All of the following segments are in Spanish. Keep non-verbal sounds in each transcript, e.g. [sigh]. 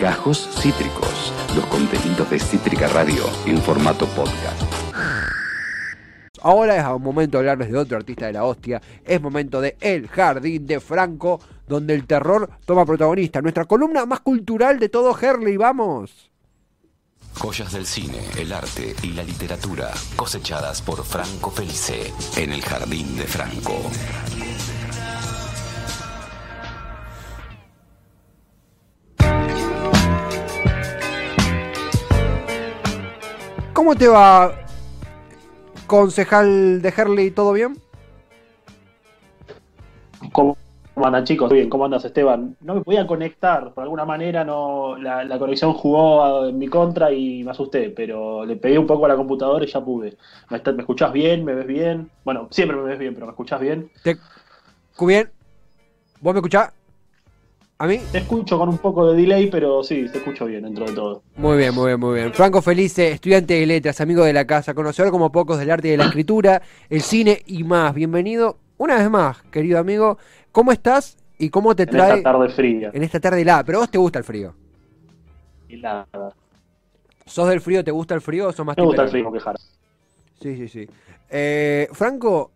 Gajos Cítricos, los contenidos de Cítrica Radio en formato podcast. Ahora es un momento de hablarles de otro artista de la hostia. Es momento de El Jardín de Franco, donde el terror toma protagonista. Nuestra columna más cultural de todo Herley, vamos. Joyas del cine, el arte y la literatura cosechadas por Franco Felice en el Jardín de Franco. ¿Cómo te va, concejal de Herley? ¿Todo bien? ¿Cómo andan chicos? Bien, ¿cómo andas Esteban? No me podía conectar, por alguna manera no la, la conexión jugó en mi contra y me asusté, pero le pegué un poco a la computadora y ya pude. ¿Me, está- me escuchás bien? ¿Me ves bien? Bueno, siempre me ves bien, pero ¿me escuchás bien? ¿Te... bien? ¿Vos me escuchás? ¿A mí? Te escucho con un poco de delay, pero sí, te escucho bien dentro de todo. Muy bien, muy bien, muy bien. Franco Felice, estudiante de letras, amigo de la casa, conocedor como pocos del arte y de la escritura, el cine y más. Bienvenido una vez más, querido amigo. ¿Cómo estás y cómo te En trae esta tarde fría. en esta tarde helada? Pero vos te gusta el frío. Y nada, ¿Sos del frío? ¿Te gusta el frío o sos más me gusta el frío quejar. Sí, sí, sí. Eh, Franco,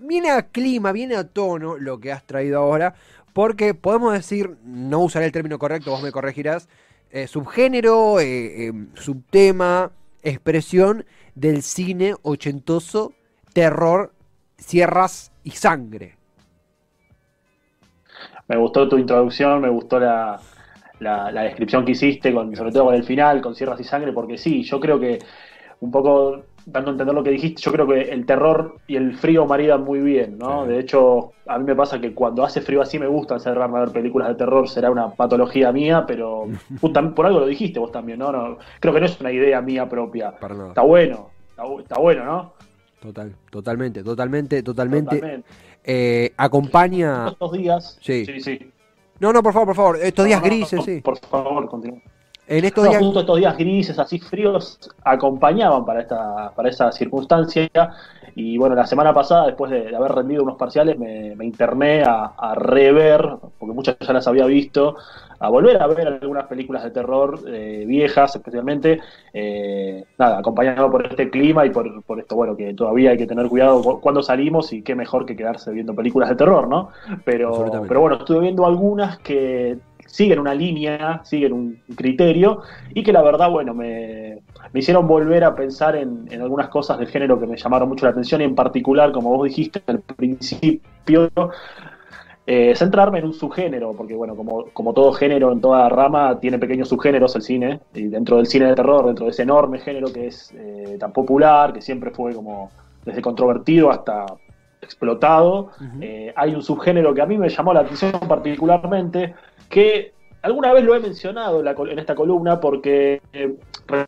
viene a clima, viene a tono lo que has traído ahora, porque podemos decir, no usaré el término correcto, vos me corregirás, eh, subgénero, eh, eh, subtema, expresión del cine ochentoso, terror, sierras y sangre. Me gustó tu introducción, me gustó la, descripción que hiciste, sobre todo con el final, con Sierras y Sangre, porque sí, yo creo que un poco dando a entender lo que dijiste, yo creo que el terror y el frío maridan muy bien, ¿no? Sí. De hecho, a mí me pasa que cuando hace frío así me gusta encerrarme a ver películas de terror, será una patología mía, pero [laughs] por algo lo dijiste vos también, ¿no? no creo que no es una idea mía propia. Está bueno, está, bu- está bueno, ¿no? Total, totalmente, totalmente, totalmente. Totalmente. Eh, acompaña... Estos días. Sí. sí. sí. No, no, por favor, por favor. Estos días No, no, grises, no, sí. Por favor, continúa. En estos No, días... justo estos días grises, así fríos, acompañaban para esta, para esa circunstancia. Y bueno, la semana pasada, después de, de haber rendido unos parciales, me, me interné a, a rever, porque muchas ya las había visto, a volver a ver algunas películas de terror eh, viejas, especialmente. eh, nada, acompañado por este clima y por, por esto, bueno, que todavía hay que tener cuidado cu- cuando salimos y qué mejor que quedarse viendo películas de terror, ¿no? Pero, pero bueno, estuve viendo algunas que siguen una línea, siguen un criterio y que la verdad, bueno, me, me hicieron volver a pensar en, en algunas cosas del género que me llamaron mucho la atención y en particular, como vos dijiste al principio, eh, centrarme en un subgénero, porque bueno, como, como todo género en toda rama tiene pequeños subgéneros el cine, y dentro del cine de terror, dentro de ese enorme género que es eh, tan popular, que siempre fue como desde controvertido hasta explotado, eh, hay un subgénero que a mí me llamó la atención particularmente, que alguna vez lo he mencionado en, la col- en esta columna porque eh, re-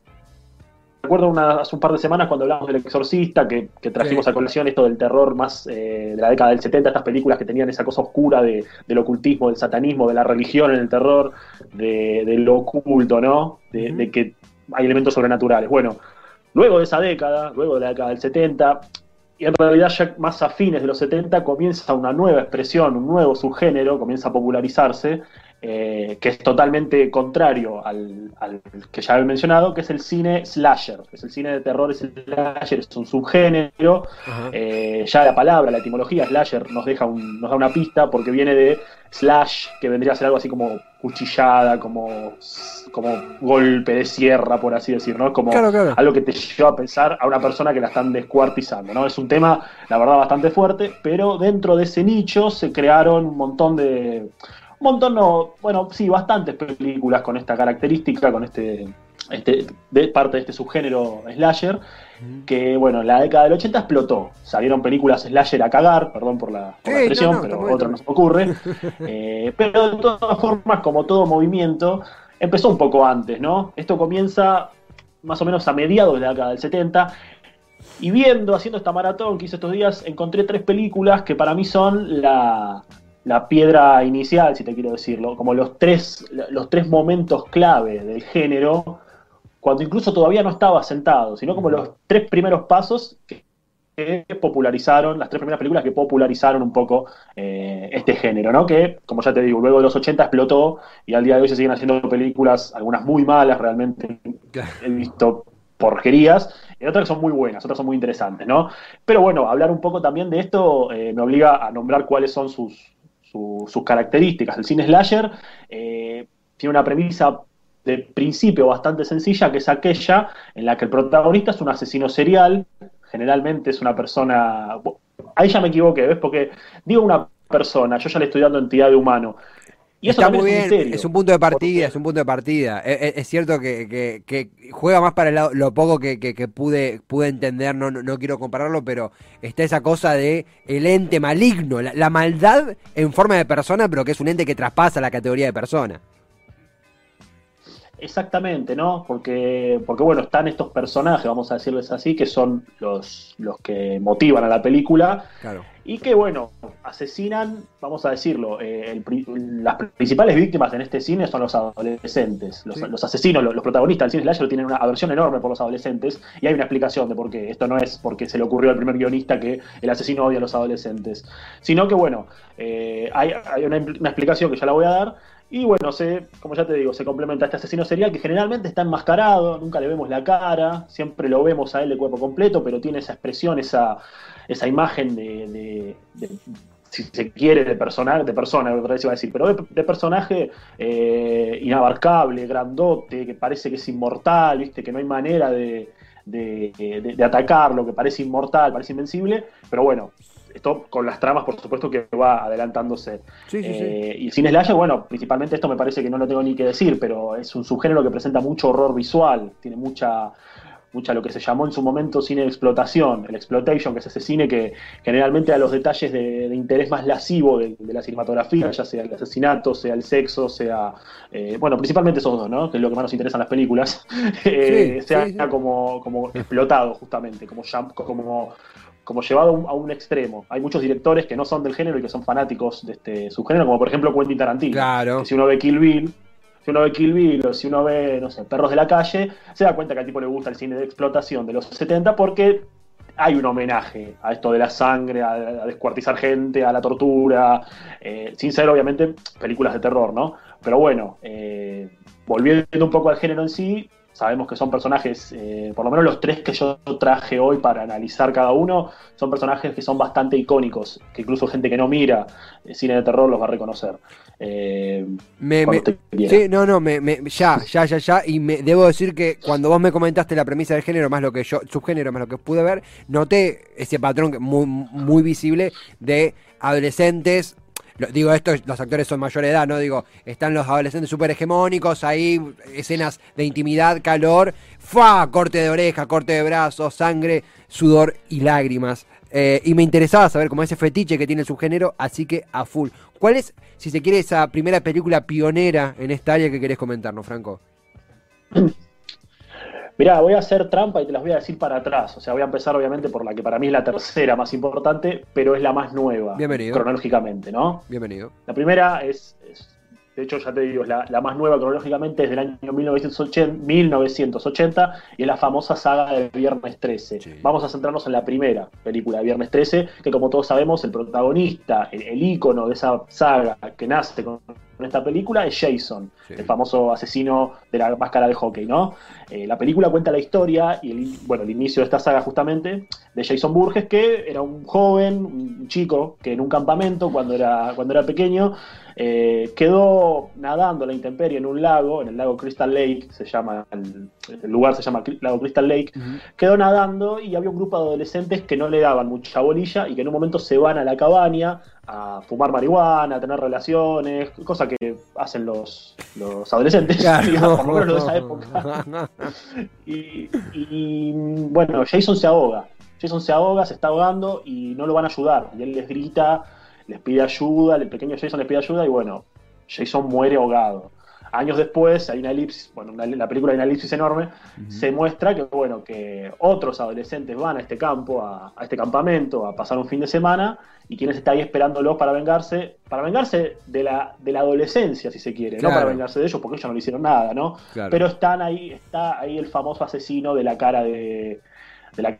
recuerdo una- hace un par de semanas cuando hablamos del Exorcista, que, que trajimos Sí. a colación esto del terror más eh, de la década del 70, estas películas que tenían esa cosa oscura de, del ocultismo, del satanismo, de la religión en el terror, de, de lo oculto, ¿no? De que hay elementos sobrenaturales. Bueno, luego de esa década, luego de la década del 70, y en realidad ya más a fines de los 70 comienza una nueva expresión, un nuevo subgénero, comienza a popularizarse, eh, que es totalmente contrario al, al que ya he mencionado, que es el cine slasher. Es el cine de terror, slasher, es un subgénero. Eh, ya la palabra, la etimología slasher nos deja un- nos da una pista porque viene de slash, que vendría a ser algo así como cuchillada, como, como golpe de sierra, por así decir, ¿no? Como Claro, claro. algo que te lleva a pensar a una persona que la están descuartizando, ¿no? Es un tema, la verdad, bastante fuerte, pero dentro de ese nicho se crearon un montón de. Un montón, no, bueno, sí, bastantes películas con esta característica, con este, este de parte de este subgénero slasher, que, bueno, en la década del 80 explotó. Salieron películas slasher a cagar, perdón por la, por la Sí, expresión, no, no, pero otra no se ocurre. [laughs] Eh, pero de todas formas, como todo movimiento, empezó un poco antes, ¿no? Esto comienza más o menos a mediados de la década del 70. Y viendo, haciendo esta maratón que hice estos días, encontré tres películas que para mí son la, la piedra inicial, si te quiero decirlo, como los tres, los tres momentos clave del género, cuando incluso todavía no estaba sentado, sino como los tres primeros pasos que popularizaron, las tres primeras películas que popularizaron un poco eh, este género, ¿no? Que, como ya te digo, luego de los 80 explotó y al día de hoy se siguen haciendo películas, algunas muy malas, realmente he visto porquerías, y otras que son muy buenas, otras son muy interesantes, ¿no? Pero bueno, hablar un poco también de esto eh, me obliga a nombrar cuáles son sus, sus características. El cine slasher eh, tiene una premisa de principio bastante sencilla, que es aquella en la que el protagonista es un asesino serial, generalmente es una persona... Ahí ya me equivoqué, ¿ves? Porque digo una persona, yo ya le estoy dando entidad de humano. Y Está muy bien, es un, punto de partida, es un punto de partida. Es, cierto que, juega más para el lado, lo poco que, pude, pude entender, no, no, quiero compararlo, pero está esa cosa de el ente maligno, la maldad en forma de persona, pero que es un ente que traspasa la categoría de persona. Exactamente, ¿no? Porque, porque bueno, están estos personajes, vamos a decirles así, que son los, los que motivan a la película. Claro. Y que, bueno, asesinan, vamos a decirlo, eh, las principales víctimas en este cine son los adolescentes. Los, asesinos, los, protagonistas del cine slasher tienen una aversión enorme por los adolescentes y hay una explicación de por qué. Esto no es porque se le ocurrió al primer guionista que el asesino odia a los adolescentes, sino que, bueno, eh, hay, hay una, una explicación que ya la voy a dar y bueno, se, como ya te digo, se complementa este asesino serial que generalmente está enmascarado, nunca le vemos la cara, siempre lo vemos a él de cuerpo completo, pero tiene esa expresión, esa, esa imagen de, si se quiere, de personaje, de persona, otra vez iba a decir, pero de, personaje eh, inabarcable, grandote, que parece que es inmortal, viste, que no hay manera de, de, atacarlo, que parece inmortal, parece invencible, pero bueno, esto con las tramas, por supuesto, que va adelantándose. Eh, y el cine slasher, bueno, principalmente esto me parece que no lo tengo ni que decir, pero es un subgénero que presenta mucho horror visual, tiene mucha mucha lo que se llamó en su momento cine de explotación, el exploitation, que es ese cine que generalmente a los detalles de, interés más lascivo de, la cinematografía, ya sea el asesinato, sea el sexo, sea, eh, bueno, principalmente esos dos, ¿no? Que es lo que más nos interesa en las películas, [laughs] eh, sea Como, como explotado justamente, como, como como llevado a un extremo. Hay muchos directores que no son del género y que son fanáticos de este subgénero, como por ejemplo Quentin Tarantino. Claro. si uno ve Kill Bill, si uno ve Kill Bill o si uno ve, no sé, Perros de la Calle, se da cuenta que al tipo le gusta el cine de explotación de los 70 porque hay un homenaje a esto de la sangre, a, descuartizar gente, a la tortura, eh, sin ser obviamente películas de terror, ¿no? Pero bueno, eh, volviendo un poco al género en sí, sabemos que son personajes, eh, por lo menos los tres que yo traje hoy para analizar cada uno, son personajes que son bastante icónicos, que incluso gente que no mira cine de terror los va a reconocer. Eh, sí, no, no, ya, ya, ya, ya, y me, debo decir que cuando vos me comentaste la premisa del género, más lo que yo, subgénero, más lo que pude ver, noté ese patrón muy, muy visible de adolescentes digo esto, los actores son mayor edad, ¿no? Digo, están los adolescentes súper hegemónicos, ahí escenas de intimidad, calor, ¡fa! Corte de oreja, corte de brazos, sangre, sudor y lágrimas. Eh, y me interesaba saber cómo ese fetiche que tiene el subgénero, así que a full. ¿Cuál es, si se quiere, esa primera película pionera en esta área que querés comentarnos, Franco? [clears throat] Mirá, voy a hacer trampa y te las voy a decir para atrás. O sea, voy a empezar obviamente por la que para mí es la tercera más importante, pero es la más nueva. Bienvenido. Cronológicamente, ¿no? Bienvenido. La primera es, de hecho ya te digo, es la, más nueva cronológicamente es del año 1980, 1980 y es la famosa saga de Viernes 13. Vamos a centrarnos en la primera película de Viernes 13, que como todos sabemos, el protagonista, el, el ícono de esa saga que nace con en esta película es Jason, el famoso asesino de la máscara de hockey, ¿no? Eh, la película cuenta la historia y el, bueno, el inicio de esta saga justamente de Jason Burgess, que era un joven, un chico, que en un campamento cuando era, cuando era pequeño eh, quedó nadando a la intemperie en un lago, en el lago Crystal Lake, se llama, el, lugar se llama lago Crystal Lake, quedó nadando y había un grupo de adolescentes que no le daban mucha bolilla y que en un momento se van a la cabaña a fumar marihuana, a tener relaciones, cosa que hacen los, los adolescentes, [laughs] por lo menos de esa época. [laughs] y, bueno, Jason se ahoga. Jason se ahoga, se está ahogando y no lo van a ayudar. Y él les grita, les pide ayuda, el pequeño Jason les pide ayuda y bueno, Jason muere ahogado. Años después, hay una elipsis, bueno, la película hay una elipsis enorme, se muestra que, bueno, que otros adolescentes van a este campo, a, este campamento, a pasar un fin de semana, y quienes están ahí esperándolos para vengarse, para vengarse de la, de la adolescencia, si se quiere, no para vengarse de ellos, porque ellos no le hicieron nada, ¿no? Pero están ahí, está ahí el famoso asesino de la cara de, de la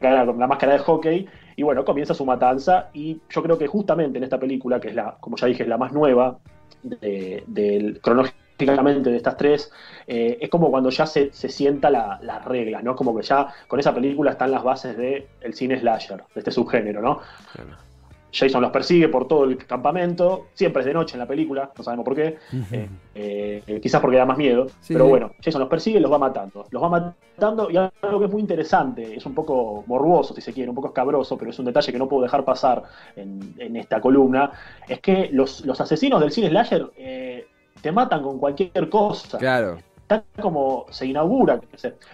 la máscara de hockey, y bueno, comienza su matanza, y yo creo que justamente en esta película, que es la, como ya dije, es la más nueva, del cronológicamente de estas tres, eh, es como cuando ya se, se sienta las reglas, ¿no? Como que ya con esa película están las bases del el cine slasher, de este subgénero, ¿no? Jason los persigue por todo el campamento, siempre es de noche en la película, no sabemos por qué, eh, eh, quizás porque da más miedo, pero bueno, Jason los persigue y los va matando, los va matando y algo que es muy interesante, es un poco morboso si se quiere, un poco escabroso, pero es un detalle que no puedo dejar pasar en, esta columna, es que los, asesinos del cine slasher eh, te matan con cualquier cosa. Claro está como se inaugura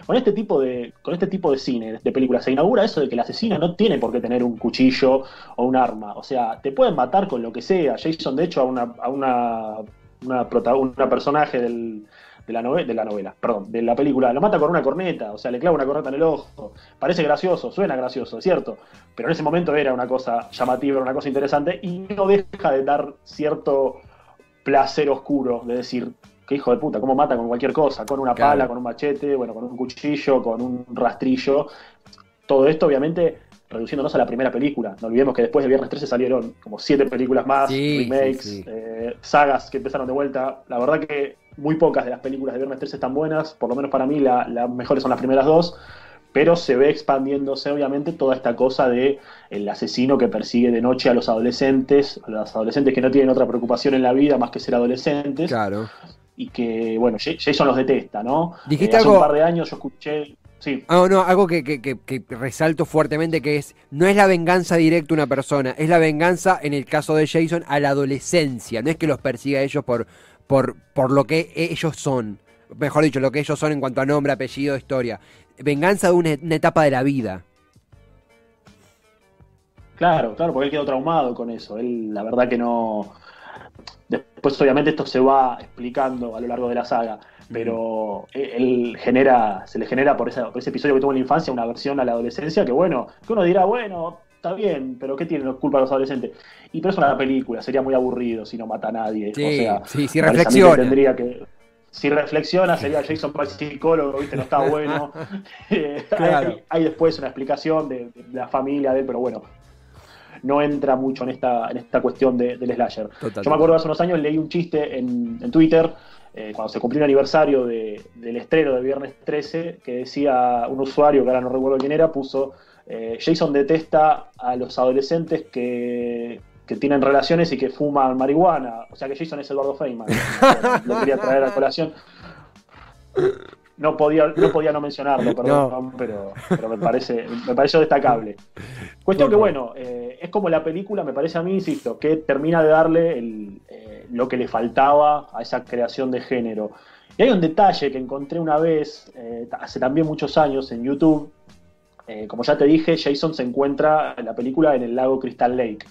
con este tipo de con este tipo de cine de películas se inaugura eso de que el asesino no tiene por qué tener un cuchillo o un arma. O sea te pueden matar con lo que sea. Jason de hecho a una a una una, personaje del, de la, novela, de la novela, perdón, de la película, lo mata con una corneta, o sea, le clava una corneta en el ojo, parece gracioso, suena gracioso, es cierto, pero en ese momento era una cosa llamativa, una cosa interesante, y no deja de dar cierto placer oscuro de decir, qué hijo de puta, cómo mata con cualquier cosa, con una pala, con un machete, bueno, con un cuchillo, con un rastrillo. Todo esto, obviamente, reduciéndonos a la primera película. No olvidemos que después de Viernes 13 salieron como siete películas más, remakes, eh, sagas que empezaron de vuelta. La verdad que muy pocas de las películas de Viernes 13 están buenas, por lo menos para mí las mejores son las primeras dos pero se ve expandiéndose obviamente toda esta cosa de el asesino que persigue de noche a los adolescentes, a los adolescentes que no tienen otra preocupación en la vida más que ser adolescentes. Claro y que, bueno, Jason los detesta, ¿no? Dijiste eh, hace un par de años yo escuché... Sí. Ah, no, algo que, que, que, resalto fuertemente que es, no es la venganza directa a una persona, es la venganza, en el caso de Jason, a la adolescencia, no es que los persiga a ellos por, por, por lo que ellos son, mejor dicho, lo que ellos son en cuanto a nombre, apellido, historia, venganza de una, una etapa de la vida. Claro, claro, porque él quedó traumado con eso, él la verdad que no Después, obviamente, esto se va explicando a lo largo de la saga, pero él genera, se le genera por, ese episodio que tuvo en la infancia una versión a la adolescencia que, bueno, que uno dirá, bueno, está bien, pero ¿qué tiene culpa los adolescentes? Y pero es una película, sería muy aburrido si no mata a nadie. o sea, sí, si reflexiona. tendría que, si reflexiona sería Jason para psicólogo, ¿viste? No está [laughs] bueno. [laughs] hay, después una explicación de, la familia de él, pero bueno, no entra mucho en esta, en esta cuestión de, del slasher. Yo me acuerdo hace unos años leí un chiste en, Twitter, eh, cuando se cumplió el aniversario del estreno de Viernes 13, que decía un usuario, que ahora no recuerdo quién era, puso, eh, Jason detesta a los adolescentes que, que tienen relaciones y que fuman marihuana. O sea que Jason es Eduardo Feynman. [laughs] Lo quería traer a colación no podía no, podía no mencionarlo, [laughs] perdón, Pero, pero, me parece me pareció destacable. Cuestión que, bueno, eh, es como la película, me parece a mí, insisto, que termina de darle eh, lo que le faltaba a esa creación de género. Y hay un detalle que encontré una vez, eh, hace también muchos años, en YouTube. Como ya te dije, Jason se encuentra en la película en el lago Crystal Lake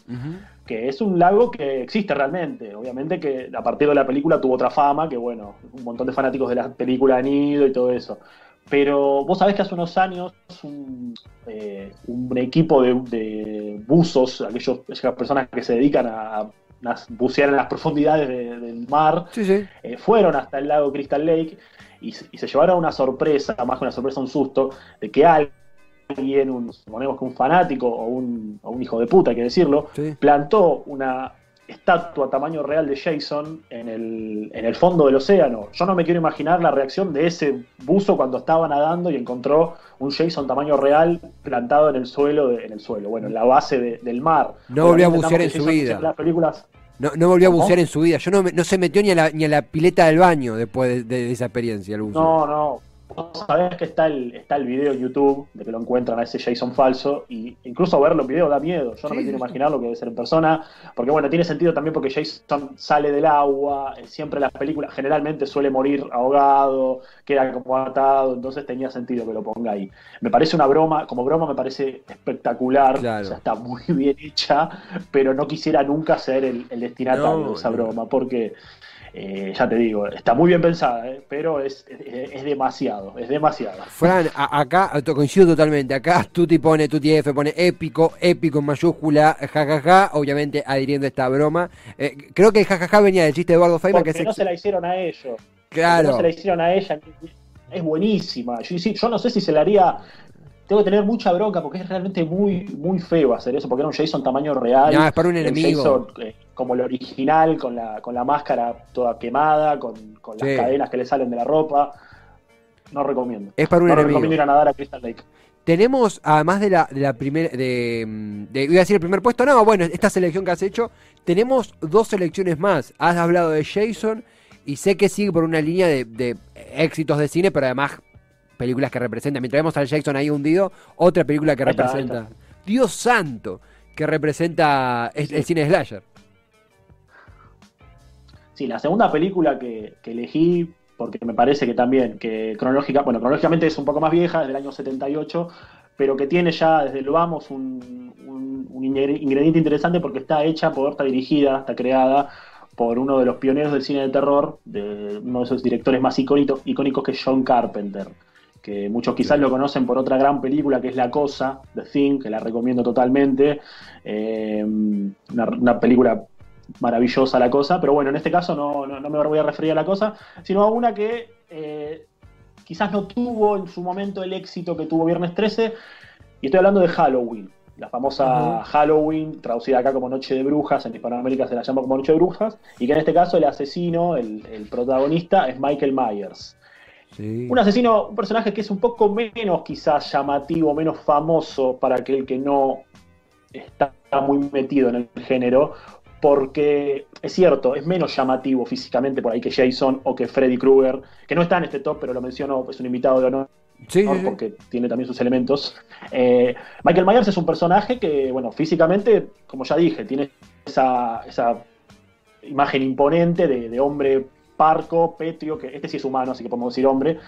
que es un lago que existe realmente. Obviamente que a partir de la película tuvo otra fama, que bueno, un montón de fanáticos de la película han ido y todo eso. Pero vos sabés que hace unos años un, eh, equipo de, buzos, aquellos, aquellas personas que se dedican a, bucear en las profundidades del mar, eh, fueron hasta el lago Crystal Lake y, y, se llevaron una sorpresa, más que una sorpresa, un susto, de que alguien alguien, un, suponemos que un fanático o un, hijo de puta, hay que decirlo, plantó una estatua a tamaño real de Jason en el, en el fondo del océano. Yo no me quiero imaginar la reacción de ese buzo cuando estaba nadando y encontró un Jason tamaño real plantado en el suelo, en el suelo, bueno, en la base del mar. No volvió a bucear en su vida. Las películas no, no volvió a bucear en su vida. Yo no, no se metió ni a, la, ni a la pileta del baño después de, de esa experiencia. El buzo. No, no sabés que está el, está el video en YouTube de que lo encuentran a ese Jason falso y incluso verlo en video da miedo. Yo no me quiero imaginar lo que debe ser en persona, porque bueno, tiene sentido también porque Jason sale del agua, eh, siempre las películas generalmente suele morir ahogado, queda como atado, entonces tenía sentido que lo ponga ahí. Me parece una broma, como broma me parece espectacular, o sea, está muy [laughs] bien hecha, pero no quisiera nunca ser el, destinatario de esa broma, porque eh, ya te digo, está muy bien pensada, eh, pero es, es, demasiado, es demasiado. Fran, acá coincido totalmente, acá Tuti pone, Tuti F pone épico, épico en mayúscula, jajaja, obviamente adhiriendo a esta broma. Eh, creo que el jajaja venía del chiste de Eduardo Feynman. que no se la hicieron a ellos. Claro. No se la hicieron a ella, es buenísima. Yo, yo no sé si se la haría tengo que tener mucha bronca porque es realmente muy, muy feo hacer eso, porque era un Jason tamaño real. No, es para un enemigo. Jason, eh, como el original, con la, con la máscara toda quemada, con, con las Sí. cadenas que le salen de la ropa. No recomiendo. Es para un no enemigo. recomiendo ir a nadar a Crystal Lake. Tenemos, además de la, de la primera, de, de- iba a decir el primer puesto, no, bueno, esta selección que has hecho, tenemos dos selecciones más. Has hablado de Jason y sé que sigue por una línea de, de éxitos de cine, pero además películas que representan. Mientras vemos al Jason ahí hundido, otra película que representa, Dios santo, que representa el, el cine slasher. Sí, la segunda película que, que elegí, porque me parece que también, que cronológica, bueno, cronológicamente es un poco más vieja, es del año 78, pero que tiene ya desde lo vamos un, un- un ingre- ingrediente interesante porque está hecha por, está dirigida, está creada por uno de los pioneros del cine de terror, de uno de esos directores más icónicos, icónicos que es John Carpenter, que muchos quizás lo conocen por otra gran película que es La Cosa, The Thing, que la recomiendo totalmente, Eh, una, una película maravillosa la cosa, pero bueno, en este caso no, no- no me voy a referir a la cosa, sino a una que eh, quizás no tuvo en su momento el éxito que tuvo Viernes 13, y estoy hablando de Halloween, la famosa. Halloween, traducida acá como Noche de Brujas, en Hispanoamérica se la llama como Noche de Brujas, y que en este caso el asesino, el, el protagonista, es Michael Myers. Sí. Un asesino, un personaje que es un poco menos quizás llamativo, menos famoso para aquel que no está muy metido en el género, porque es cierto, es menos llamativo físicamente por ahí que Jason o que Freddy Krueger, que no está en este top, pero lo menciono, es un invitado de honor Sí, sí, sí. porque tiene también sus elementos. Eh, Michael Myers es un personaje que, bueno, físicamente, como ya dije, tiene esa, esa imagen imponente de, de hombre parco, petrio, que este sí es humano, así que podemos decir hombre,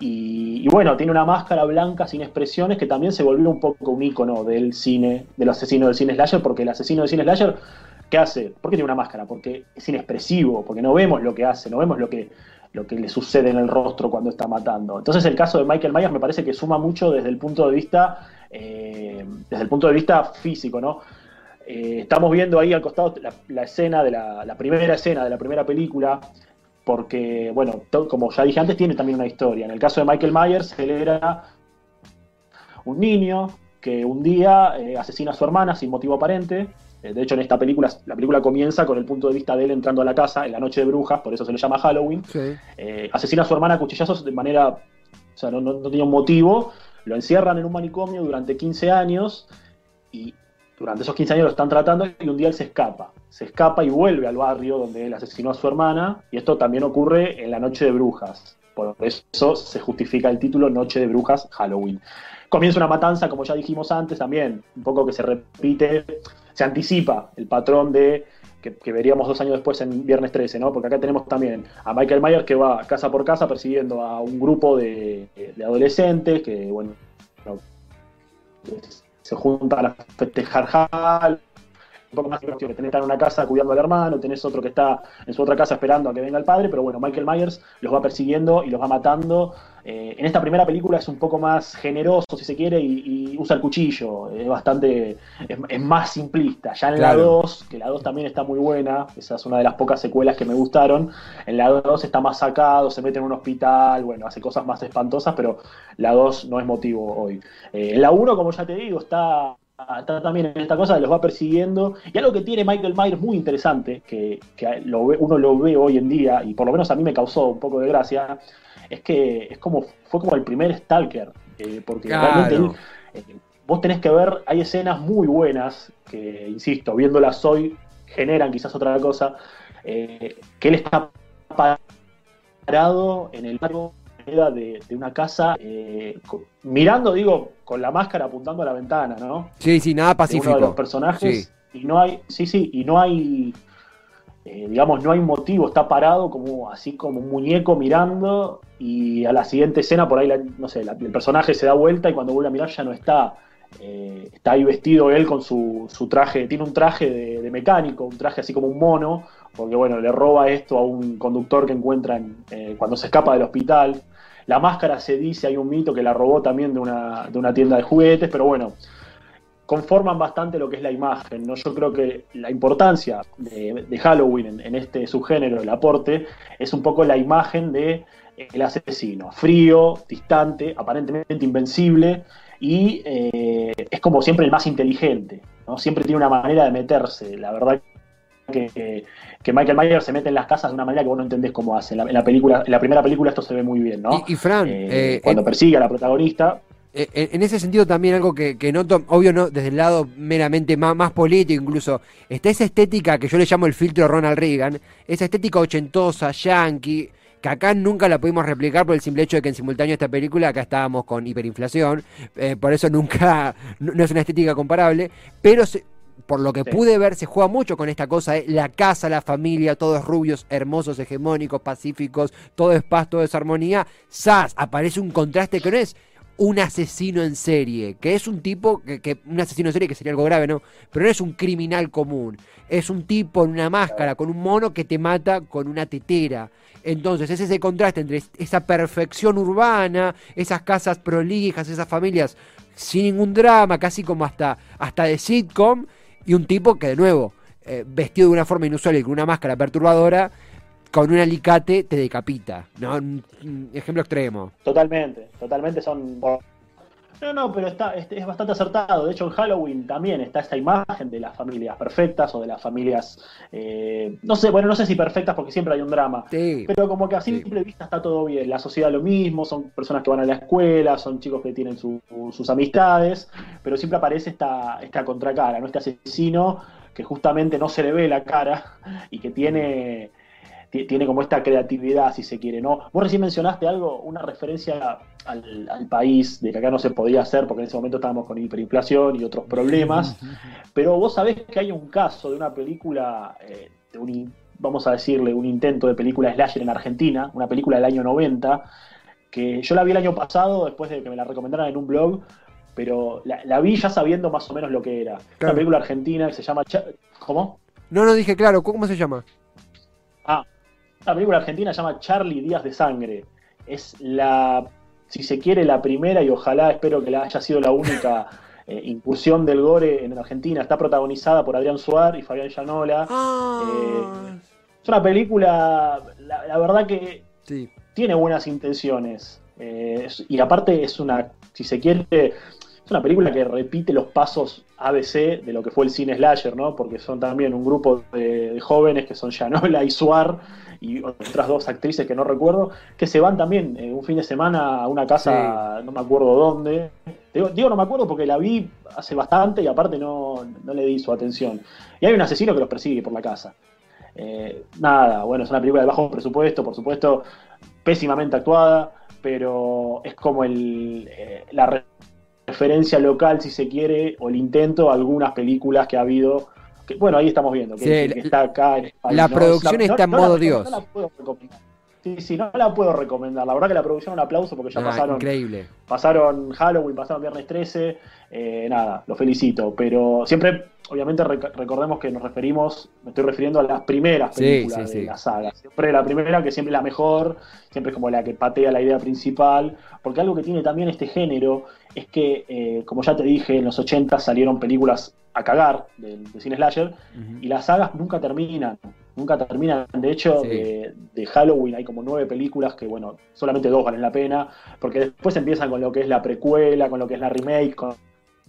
y, y bueno, tiene una máscara blanca sin expresiones que también se volvió un poco un ícono del cine, del asesino del cine slasher, porque el asesino del cine slasher, ¿qué hace? ¿Por qué tiene una máscara? Porque es inexpresivo, porque no vemos lo que hace, no vemos lo que, lo que le sucede en el rostro cuando está matando. Entonces el caso de Michael Myers me parece que suma mucho desde el punto de vista, eh, desde el punto de vista físico, ¿no? Eh, estamos viendo ahí al costado la, escena de la, la primera escena de la primera película, porque, bueno, como ya dije antes, tiene también una historia. En el caso de Michael Myers, él era un niño que un día eh, asesina a su hermana sin motivo aparente. Eh, de hecho, en esta película, la película comienza con el punto de vista de él entrando a la casa en la noche de brujas, por eso se le llama Halloween. Sí. Eh, asesina a su hermana a cuchillazos de manera. O sea, no, no- no tenía un motivo. Lo encierran en un manicomio durante 15 años y durante esos 15 años lo están tratando y un día él se escapa. Se escapa y vuelve al barrio donde él asesinó a su hermana y esto también ocurre en la Noche de Brujas. Por eso se justifica el título Noche de Brujas Halloween. Comienza una matanza, como ya dijimos antes, también un poco que se repite, se anticipa el patrón de que, veríamos dos años después en Viernes 13, ¿no? Porque acá tenemos también a Michael Myers que va casa por casa persiguiendo a un grupo de, de adolescentes que, bueno, no, se juntan a festejar poco más que tenés estar en una casa cuidando al hermano, tenés otro que está en su otra casa esperando a que venga el padre, pero bueno, Michael Myers los va persiguiendo y los va matando. Eh, en esta primera película es un poco más generoso, si se quiere, y, y usa el cuchillo, es bastante, es, es más simplista. Ya en Claro. la 2, que la 2 también está muy buena, esa es una de las pocas secuelas que me gustaron, en la 2 está más sacado, se mete en un hospital, bueno, hace cosas más espantosas, pero la 2 no es motivo hoy. Eh, en la 1, como ya te digo, está está también en esta cosa de los va persiguiendo. Y algo que tiene Michael Myers muy interesante, que, que lo ve- uno lo ve hoy en día, y por lo menos a mí me causó un poco de gracia, es que es como fue como el primer Stalker. eh, porque Claro. realmente eh, vos tenés que ver, hay escenas muy buenas, que insisto, viéndolas hoy, generan quizás otra cosa, eh, que él está parado en el de, de una casa, eh, mirando, digo, con la máscara apuntando a la ventana, ¿no? Sí, sí, nada de uno de los pacífico. personajes y no hay sí sí y no hay eh, digamos no hay motivo está parado como así como un muñeco mirando y a la siguiente escena por ahí la- no sé la- el personaje se da vuelta y cuando vuelve a mirar ya no está Eh, está ahí vestido él con su, su traje tiene un traje de, de mecánico un traje así como un mono porque bueno le roba esto a un conductor que encuentra en- eh, cuando se escapa del hospital la máscara se dice hay un mito que la robó también de una, de una tienda de juguetes pero bueno conforman bastante lo que es la imagen. ¿no? Yo creo que la importancia de, de Halloween en, en este subgénero, el aporte, es un poco la imagen de eh, el asesino, frío, distante, aparentemente invencible, y eh, es como siempre el más inteligente, ¿no? Siempre tiene una manera de meterse, la verdad que, que Michael Myers se mete en las casas de una manera que vos no entendés cómo hace. En la, película, en la primera película esto se ve muy bien, ¿no? Y, Fran, eh, eh, cuando persigue a la protagonista. En ese sentido también algo que, que, noto, obvio no, desde el lado meramente más, más político incluso, está esa estética que yo le llamo el filtro Ronald Reagan, esa estética ochentosa, yankee, que acá nunca la pudimos replicar por el simple hecho de que en simultáneo esta película acá estábamos con hiperinflación, eh, por eso nunca, [laughs] no, es una estética comparable, pero por lo que pude ver se juega mucho con esta cosa de la casa, la familia, todos rubios, hermosos, hegemónicos, pacíficos, todo es paz, todo es armonía, ¡zas! Aparece un contraste que no es un asesino en serie, que es un tipo, que, un asesino en serie que sería algo grave, ¿no? Pero no es un criminal común, es un tipo en una máscara, con un mono que te mata con una tetera. Entonces es ese contraste entre esa perfección urbana, esas casas prolijas, esas familias sin ningún drama, casi como hasta, hasta de sitcom, y un tipo que de nuevo, eh, vestido de una forma inusual y con una máscara perturbadora, con un alicate te decapita. ¿no? Un ejemplo extremo. Totalmente, totalmente son no, no, pero está, es, bastante acertado. De hecho, en Halloween también está esta imagen de las familias perfectas o de las familias, eh, no sé, bueno, no sé si perfectas porque siempre hay un drama, pero como que a simple vista está todo bien. La sociedad lo mismo, son personas que van a la escuela, son chicos que tienen sus amistades, pero siempre aparece esta, esta contracara, ¿no? Este asesino que justamente no se le ve la cara y que tiene tiene como esta creatividad, si se quiere, ¿no? Vos recién mencionaste algo, una referencia al, país, de que acá no se podía hacer porque en ese momento estábamos con hiperinflación y otros problemas, [laughs] pero vos sabés que hay un caso de una película, eh, de un, vamos a decirle, un intento de película slasher en Argentina, una película del año 90, que yo la vi el año pasado después de que me la recomendaran en un blog, pero la, vi ya sabiendo más o menos lo que era. Una película argentina que se llama... ¿Cómo? No, no dije claro, ¿cómo se llama? Ah, la película argentina se llama Charlie Díaz de Sangre. Es la, si se quiere, la primera y ojalá espero que la haya sido la única eh, incursión del gore en Argentina. Está protagonizada por Adrián Suárez y Fabián Llanola. Ah. Eh, es una película, la, verdad que tiene buenas intenciones. Eh, y aparte es una, si se quiere, es una película que repite los pasos ABC de lo que fue el cine slasher, ¿no? Porque son también un grupo de, de jóvenes que son Llanola y Suar y otras dos actrices que no recuerdo, que se van también eh, un fin de semana a una casa, no me acuerdo dónde. Digo, no me acuerdo porque la vi hace bastante y aparte no, le di su atención. Y hay un asesino que los persigue por la casa. Eh, nada, bueno, es una película de bajo presupuesto, por supuesto, pésimamente actuada, pero es como el, eh, la referencia local, si se quiere, o el intento algunas películas que ha habido bueno, ahí estamos viendo que, está acá La producción está en modo Dios. No la puedo recomendar. Sí, sí, no la puedo recomendar. La verdad que la producción un aplauso porque ya ah, pasaron. Increíble. Pasaron Halloween, pasaron Viernes 13. Eh, nada, lo felicito. Pero siempre, obviamente, recordemos que nos referimos, me estoy refiriendo a las primeras películas de la saga. Siempre la primera, que siempre es la mejor, siempre es como la que patea la idea principal. Porque algo que tiene también este género es que, eh, como ya te dije, en los 80 salieron películas a cagar del, cine slasher y las sagas nunca terminan, nunca terminan. De hecho, de, Halloween hay como nueve películas que, bueno, solamente dos valen la pena, porque después empiezan con lo que es la precuela, con lo que es la remake, con,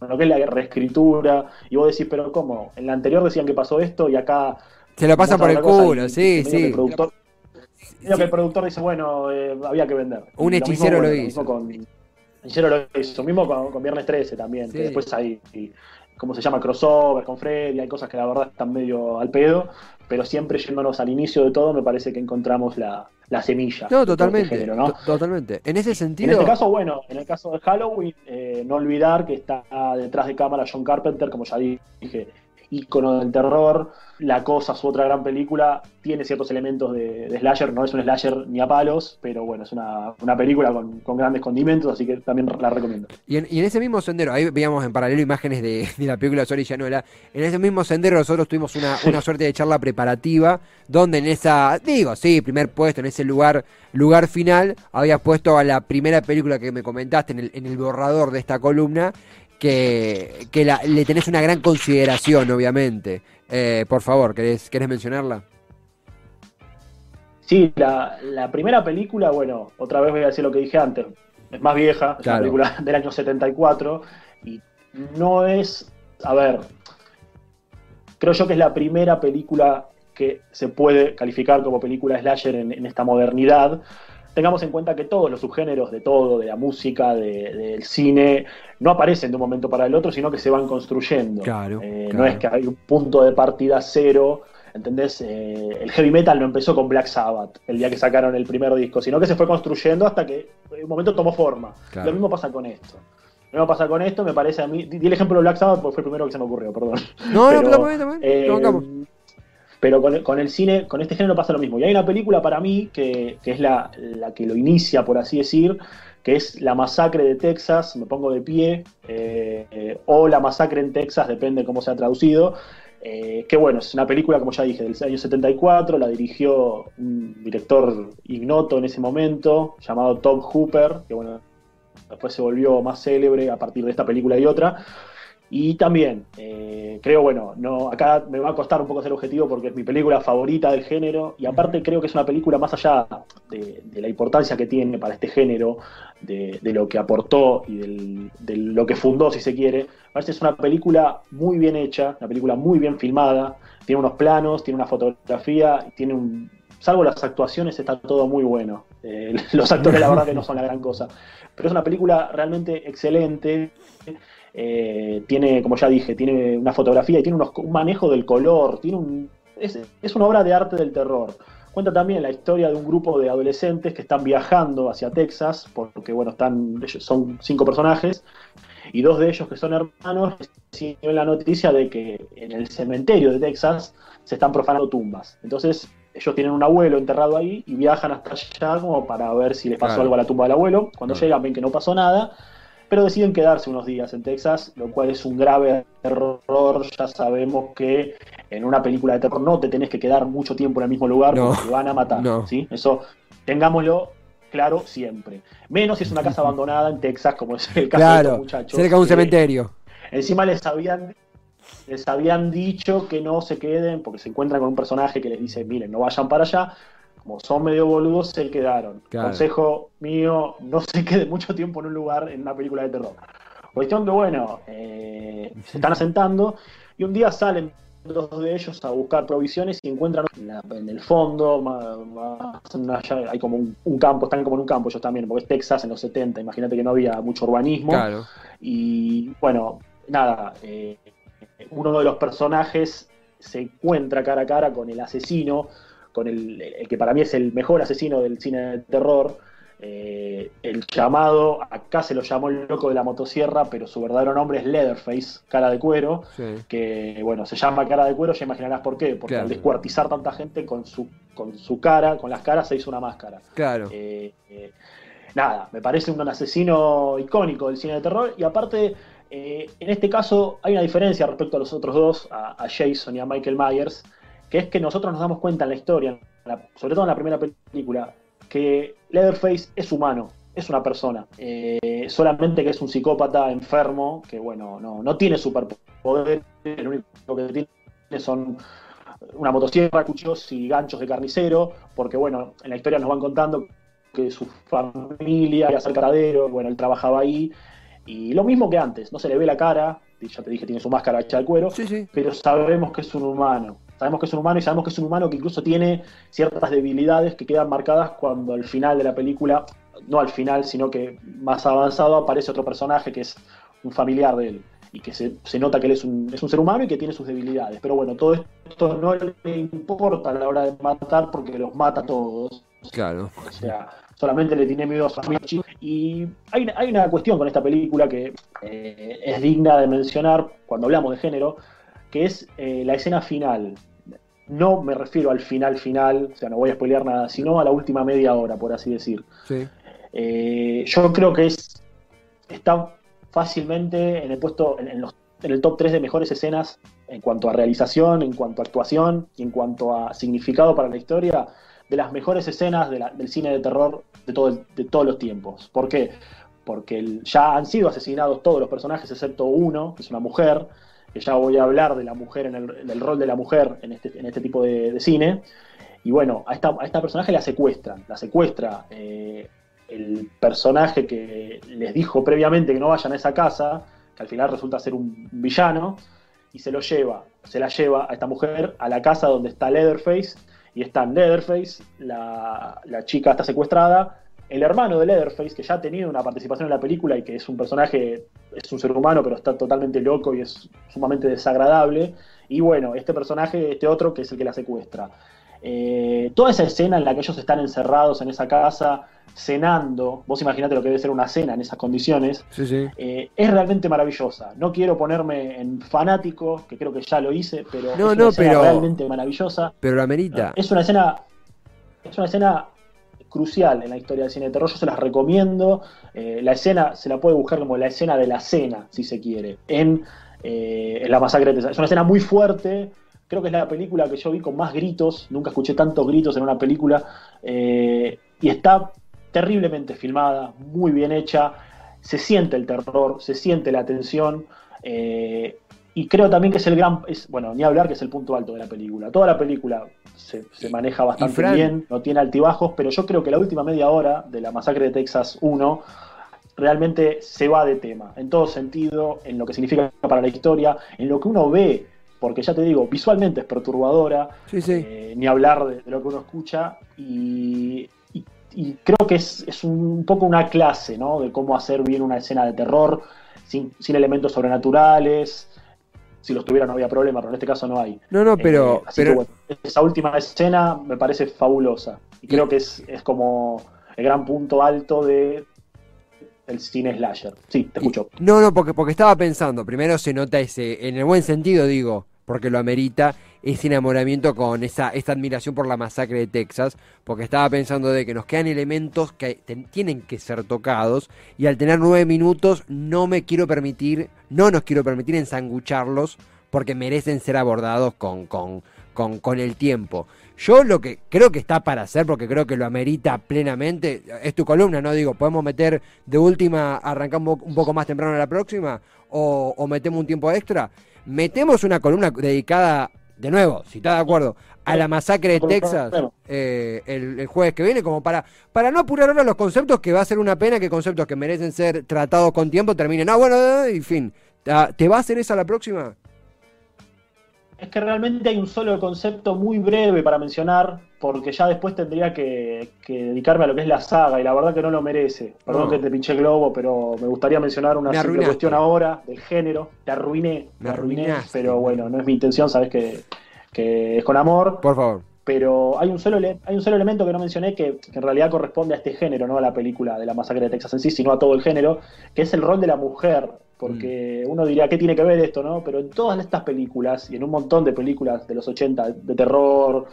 lo que es la reescritura, y vos decís, pero ¿cómo? En la anterior decían que pasó esto y acá... Se lo pasan por el culo, sí, sí. El productor, que el productor dice, bueno, eh, había que vender. Un hechicero lo, hizo. Con, hechicero lo hizo. Mismo con, Viernes 13 también, que después hay como se llama, crossover con Freddy, hay cosas que la verdad están medio al pedo, pero siempre yéndonos al inicio de todo me parece que encontramos la, semilla. No, este totalmente. Totalmente. En ese sentido. En este caso, bueno, en el caso de Halloween, eh, no olvidar que está detrás de cámara John Carpenter, como ya dije, ícono del terror. La Cosa, su otra gran película, tiene ciertos elementos de, slasher, no es un slasher ni a palos, pero bueno, es una, película con, grandes condimentos, así que también la recomiendo. Y en, ese mismo sendero, ahí veíamos en paralelo imágenes de, la película Sori Llanuela, en ese mismo sendero nosotros tuvimos una, [laughs] suerte de charla preparativa, donde en esa, digo, sí, primer puesto, en ese lugar, lugar final, había puesto a la primera película que me comentaste en el, en el borrador de esta columna, que, le tenés una gran consideración, obviamente. Eh, por favor, ¿querés, ¿querés mencionarla? Sí, la, la, primera película, bueno, otra vez voy a decir lo que dije antes, es más vieja, es una película [laughs] del año 74 y no es, a ver, creo yo que es la primera película que se puede calificar como película slasher en, esta modernidad. Tengamos en cuenta que todos los subgéneros de todo, de la música, del cine, no aparecen de un momento para el otro, sino que se van construyendo. Eh, no es que hay un punto de partida cero ¿entendés? Eh, el heavy metal no empezó con Black Sabbath el día que sacaron el primer disco, sino que se fue construyendo hasta que en un momento tomó forma. Lo mismo pasa con esto. Lo mismo pasa con esto, me parece a mí. Di, el ejemplo de Black Sabbath porque fue el primero que se me ocurrió, perdón. No, [laughs] pero, no, también. Eh, pero con, el cine, con este género pasa lo mismo. Y hay una película para mí que, es la, que lo inicia, por así decir, que es La Masacre de Texas, me pongo de pie, eh, o La Masacre en Texas, depende cómo sea traducido, eh, que bueno, es una película, como ya dije, del año 74, la dirigió un director ignoto en ese momento, llamado Tom Hooper, que bueno, después se volvió más célebre a partir de esta película y otra. Y también, eh, creo, bueno, no, acá me va a costar un poco ser objetivo porque es mi película favorita del género y aparte creo que es una película más allá de, la importancia que tiene para este género, de, lo que aportó y de lo que fundó, si se quiere. Parece es una película muy bien hecha, una película muy bien filmada, tiene unos planos, tiene una fotografía, tiene un... Salvo las actuaciones, está todo muy bueno. Eh, [laughs] los actores, la verdad, que no son la gran cosa. Pero es una película realmente excelente. Eh, tiene, como ya dije, tiene una fotografía y tiene un manejo del color, tiene un, es, una obra de arte del terror. Cuenta también la historia de un grupo de adolescentes que están viajando hacia Texas, porque bueno, están, son cinco personajes, y dos de ellos que son hermanos reciben la noticia de que en el cementerio de Texas se están profanando tumbas. Entonces ellos tienen un abuelo enterrado ahí y viajan hasta allá como para ver si les pasó algo a la tumba del abuelo. Cuando llegan ven que no pasó nada pero deciden quedarse unos días en Texas, lo cual es un grave error. Ya sabemos que en una película de terror no te tenés que quedar mucho tiempo en el mismo lugar porque te van a matar. ¿sí? Eso tengámoslo claro siempre. Menos si es una casa [laughs] abandonada en Texas, como es el caso de estos muchachos. Cerca de un cementerio. Encima les habían, les habían dicho que no se queden porque se encuentran con un personaje que les dice, miren, no vayan para allá como son medio boludos, se quedaron. Consejo mío, no se quede mucho tiempo en un lugar en una película de terror. Cuestión que, bueno, eh, se están asentando y un día salen dos de ellos a buscar provisiones y encuentran en, el fondo, hay como un, campo, están como en un campo ellos también, porque es Texas en los 70, imagínate que no había mucho urbanismo. Y bueno, nada, eh, uno de los personajes se encuentra cara a cara con el asesino con el, que para mí es el mejor asesino del cine de terror. Eh, el llamado, acá se lo llamó el loco de la motosierra, pero su verdadero nombre es Leatherface, cara de cuero, que bueno, se llama cara de cuero, ya imaginarás por qué, porque al descuartizar tanta gente con su, con su cara, con las caras se hizo una máscara. Claro. Eh, eh, nada, me parece un asesino icónico del cine de terror y aparte, en este caso hay una diferencia respecto a los otros dos, a Jason y a Michael Myers que es que nosotros nos damos cuenta en la historia, sobre todo en la primera película, que Leatherface es humano, es una persona, eh, solamente que es un psicópata enfermo, que bueno, no, tiene superpoder, lo único que tiene son una motosierra, cuchillos y ganchos de carnicero, porque bueno, en la historia nos van contando que su familia iba a ser caradero, bueno, él trabajaba ahí, y lo mismo que antes, no se le ve la cara, ya te dije, tiene su máscara hecha de cuero, pero sabemos que es un humano. Sabemos que es un humano y sabemos que es un humano que incluso tiene ciertas debilidades que quedan marcadas cuando al final de la película, no al final, sino que más avanzado, aparece otro personaje que es un familiar de él y que se, nota que él es un, es un ser humano y que tiene sus debilidades. Pero bueno, todo esto no le importa a la hora de matar porque los mata a todos. Claro. O sea, solamente le tiene miedo a su Y hay, hay una cuestión con esta película que eh, es digna de mencionar cuando hablamos de género, que es eh, la escena final. No me refiero al final final, o sea, no voy a spoilear nada, sino a la última media hora, por así decir. Eh, yo creo que es está fácilmente en el puesto, en, en, el top 3 de mejores escenas en cuanto a realización, en cuanto a actuación y en cuanto a significado para la historia, de las mejores escenas del cine de terror de, todo de todos los tiempos. ¿Por qué? Porque ya han sido asesinados todos los personajes excepto uno, que es una mujer, que ya voy a hablar de la mujer, en el, del rol de la mujer en este, en este tipo de, cine. Y bueno, a esta, a esta personaje la secuestran, la secuestra eh, el personaje que les dijo previamente que no vayan a esa casa, que al final resulta ser un villano, y se lo lleva, se la lleva a esta mujer a la casa donde está Leatherface, y está en Leatherface, la, la chica está secuestrada, el hermano de Leatherface, que ya ha tenido una participación en la película y que es un personaje, es un ser humano, pero está totalmente loco y es sumamente desagradable. Y bueno, este personaje, este otro, que es el que la secuestra. Eh, toda esa escena en la que ellos están encerrados en esa casa, cenando, vos imaginate lo que debe ser una cena en esas condiciones, eh, es realmente maravillosa. No quiero ponerme en fanático, que creo que ya lo hice, pero no, es una escena realmente maravillosa. Pero la merita. Es una escena. Es una escena crucial en la historia del cine de terror. Yo se las recomiendo. Eh, la escena se la puede buscar como la escena de la cena, si se quiere, en, en la masacre de Es una escena muy fuerte, creo que es la película que yo vi con más gritos, nunca escuché tantos gritos en una película, eh, y está terriblemente filmada, muy bien hecha, se siente el terror, se siente la tensión, eh, y creo también que es el gran, es, bueno, ni hablar que es el punto alto de la película. Toda la película se, maneja bastante bien, no tiene altibajos, pero yo creo que la última media hora de la masacre de Texas 1 realmente se va de tema, en todo sentido, en lo que significa para la historia, en lo que uno ve porque ya te digo, visualmente es perturbadora, eh, ni hablar de, lo que uno escucha, y, creo que es, un poco una clase, ¿no? De cómo hacer bien una escena de terror, sin, elementos sobrenaturales. Si los tuviera no había problema, pero en este caso no hay. No, no, pero... Eh, esa última escena me parece fabulosa. Y creo que es, es como el gran punto alto de el cine slasher. Sí, te escucho. No, no, porque, porque estaba pensando, primero se nota ese, en el buen sentido digo, porque lo amerita, ese enamoramiento con esa, esa admiración por la masacre de Texas, porque estaba pensando de que nos quedan elementos que tienen que ser tocados y al tener nueve minutos no me quiero permitir, no nos quiero permitir ensangucharlos porque merecen ser abordados con, con, con, con el tiempo. Yo lo que creo que está para hacer, porque creo que lo amerita plenamente, es tu columna, ¿no? Digo, podemos meter de última, arrancamos un poco más temprano a la próxima, o, o metemos un tiempo extra metemos una columna dedicada, de nuevo, si está de acuerdo, a la masacre de Texas eh, el, jueves que viene, como para, para no apurar ahora los conceptos, que va a ser una pena que conceptos que merecen ser tratados con tiempo terminen. Ah, bueno, en fin. Ah, ¿Te va a hacer esa la próxima? Es que realmente hay un solo concepto muy breve para mencionar, porque ya después tendría que, dedicarme a lo que es la saga, y la verdad que no lo merece. Perdón que te pinché el globo, pero me gustaría mencionar una simple cuestión ahora del género. Te arruiné, me arruiné, pero bueno, no es mi intención, sabes que, es con amor. Por favor. Pero hay un solo, hay un solo elemento que no mencioné que, que, en realidad corresponde a este género, no a la película de la masacre de Texas en sí, sino a todo el género, que es el rol de la mujer porque mm. uno diría, ¿qué tiene que ver esto? no Pero en todas estas películas, y en un montón de películas de los 80, de terror,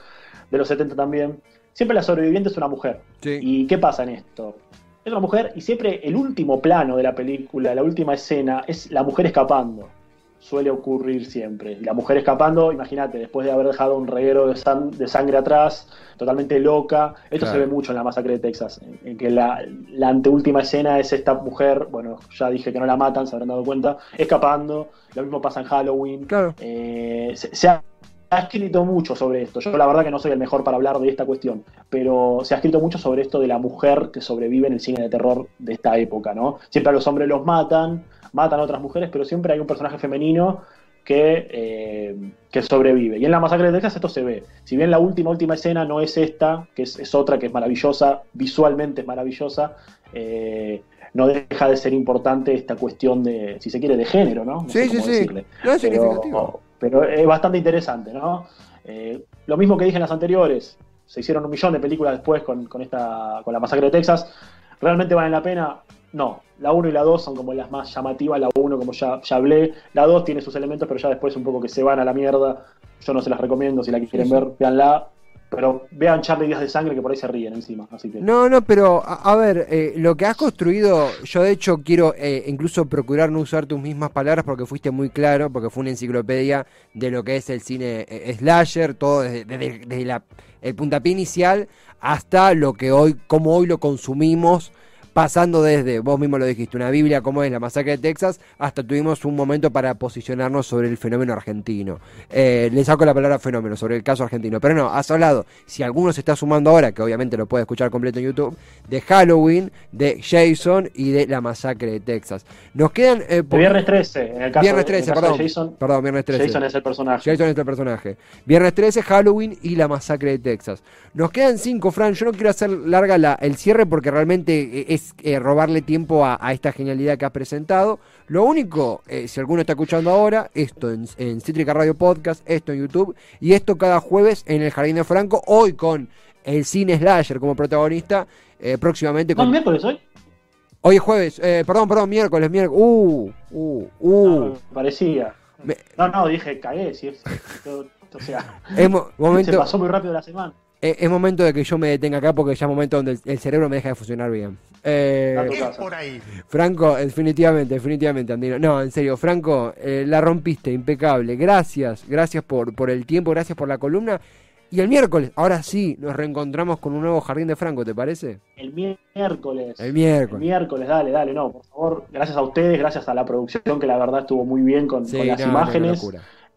de los 70 también, siempre la sobreviviente es una mujer. ¿Y qué pasa en esto? Es una mujer y siempre el último plano de la película, la última escena, es la mujer escapando suele ocurrir siempre. Y la mujer escapando, imagínate, después de haber dejado un reguero de, sangre atrás, totalmente loca. Esto se ve mucho en la masacre de Texas, en, que la, anteúltima escena es esta mujer, bueno, ya dije que no la matan, se habrán dado cuenta, escapando. Lo mismo pasa en Halloween. Claro. Eh, se, ha, escrito mucho sobre esto. Yo la verdad que no soy el mejor para hablar de esta cuestión, pero se ha escrito mucho sobre esto de la mujer que sobrevive en el cine de terror de esta época, ¿no? Siempre a los hombres los matan, matan a otras mujeres, pero siempre hay un personaje femenino que, eh, que sobrevive. Y en la masacre de Texas esto se ve. Si bien la última, última escena no es esta, que es, otra que es maravillosa, visualmente es maravillosa, eh, no deja de ser importante esta cuestión de, si se quiere, de género, ¿no? sí, sí, sí. pero, es bastante interesante, ¿no? Eh, lo mismo que dije en las anteriores, se hicieron un millón de películas después con, con, esta, con la masacre de Texas. ¿Realmente valen la pena? No, la 1 y la 2 son como las más llamativas, la 1 como ya, ya hablé, la 2 tiene sus elementos, pero ya después un poco que se van a la mierda, yo no se las recomiendo, si la quieren ver, veanla, pero vean Charlie Díaz de Sangre que por ahí se ríen encima. Así que... No, no, pero a, ver, eh, lo que has construido, yo de hecho quiero eh, incluso procurar no usar tus mismas palabras porque fuiste muy claro, porque fue una enciclopedia de lo que es el cine eh, slasher, todo desde, desde, el puntapié inicial hasta lo que hoy, como hoy lo consumimos pasando desde, vos mismo lo dijiste, una Biblia como es la masacre de Texas, hasta tuvimos un momento para posicionarnos sobre el fenómeno argentino. Eh, le saco la palabra fenómeno, sobre el caso argentino. Pero no, has hablado, si alguno se está sumando ahora, que obviamente lo puede escuchar completo en YouTube, de Halloween, de Jason y de la masacre de Texas. Nos quedan... Eh, viernes 13, en el caso, viernes 13, perdón, de Jason. Perdón, viernes 13. Jason es el personaje. Jason es el personaje. Viernes 13, Halloween y la masacre de Texas. Nos quedan cinco, Fran. Yo no quiero hacer larga la, el cierre porque realmente eh, es eh, robarle tiempo a, esta genialidad que has presentado. Lo único, eh, si alguno está escuchando ahora, esto en, en Cítrica Radio Podcast, esto en YouTube y esto cada jueves en el Jardín de Franco, hoy con el cine slasher como protagonista, próximamente con... ¿No miércoles hoy? Hoy es jueves, perdón, perdón, miércoles, miércoles. Uh, uh, uh. parecía. No, no, dije, cagué, si es, [laughs] o sea, momento, se pasó muy rápido la semana. Es, momento de que yo me detenga acá porque ya es momento donde el, cerebro me deja de funcionar bien. Eh, por ahí. Franco, definitivamente, definitivamente, Andino. No, en serio, Franco, eh, la rompiste, impecable. Gracias, gracias por, por el tiempo, gracias por la columna. Y el miércoles, ahora sí, nos reencontramos con un nuevo Jardín de Franco, ¿te parece? El miércoles. El miércoles. El miércoles, dale, dale, no, por favor. Gracias a ustedes, gracias a la producción, que la verdad estuvo muy bien con, las imágenes.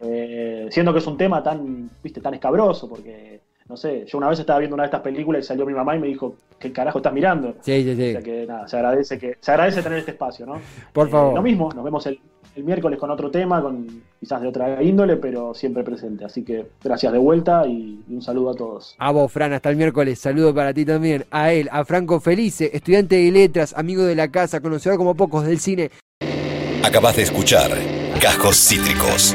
Eh, siendo que es un tema tan, viste, tan escabroso, porque, no sé, yo una vez estaba viendo una de estas películas y salió mi mamá y me dijo, ¿qué carajo estás mirando? Sí, sí, sí. O sea que nada, se agradece, que, se agradece tener este espacio, ¿no? Por favor. Eh, lo mismo, nos vemos el, el miércoles con otro tema, con quizás de otra índole, pero siempre presente. Así que gracias de vuelta y, un saludo a todos. A vos, Fran, hasta el miércoles. Saludo para ti también. A él, a Franco Felice, estudiante de letras, amigo de la casa, conocedor como pocos del cine. Acabas de escuchar Cajos Cítricos.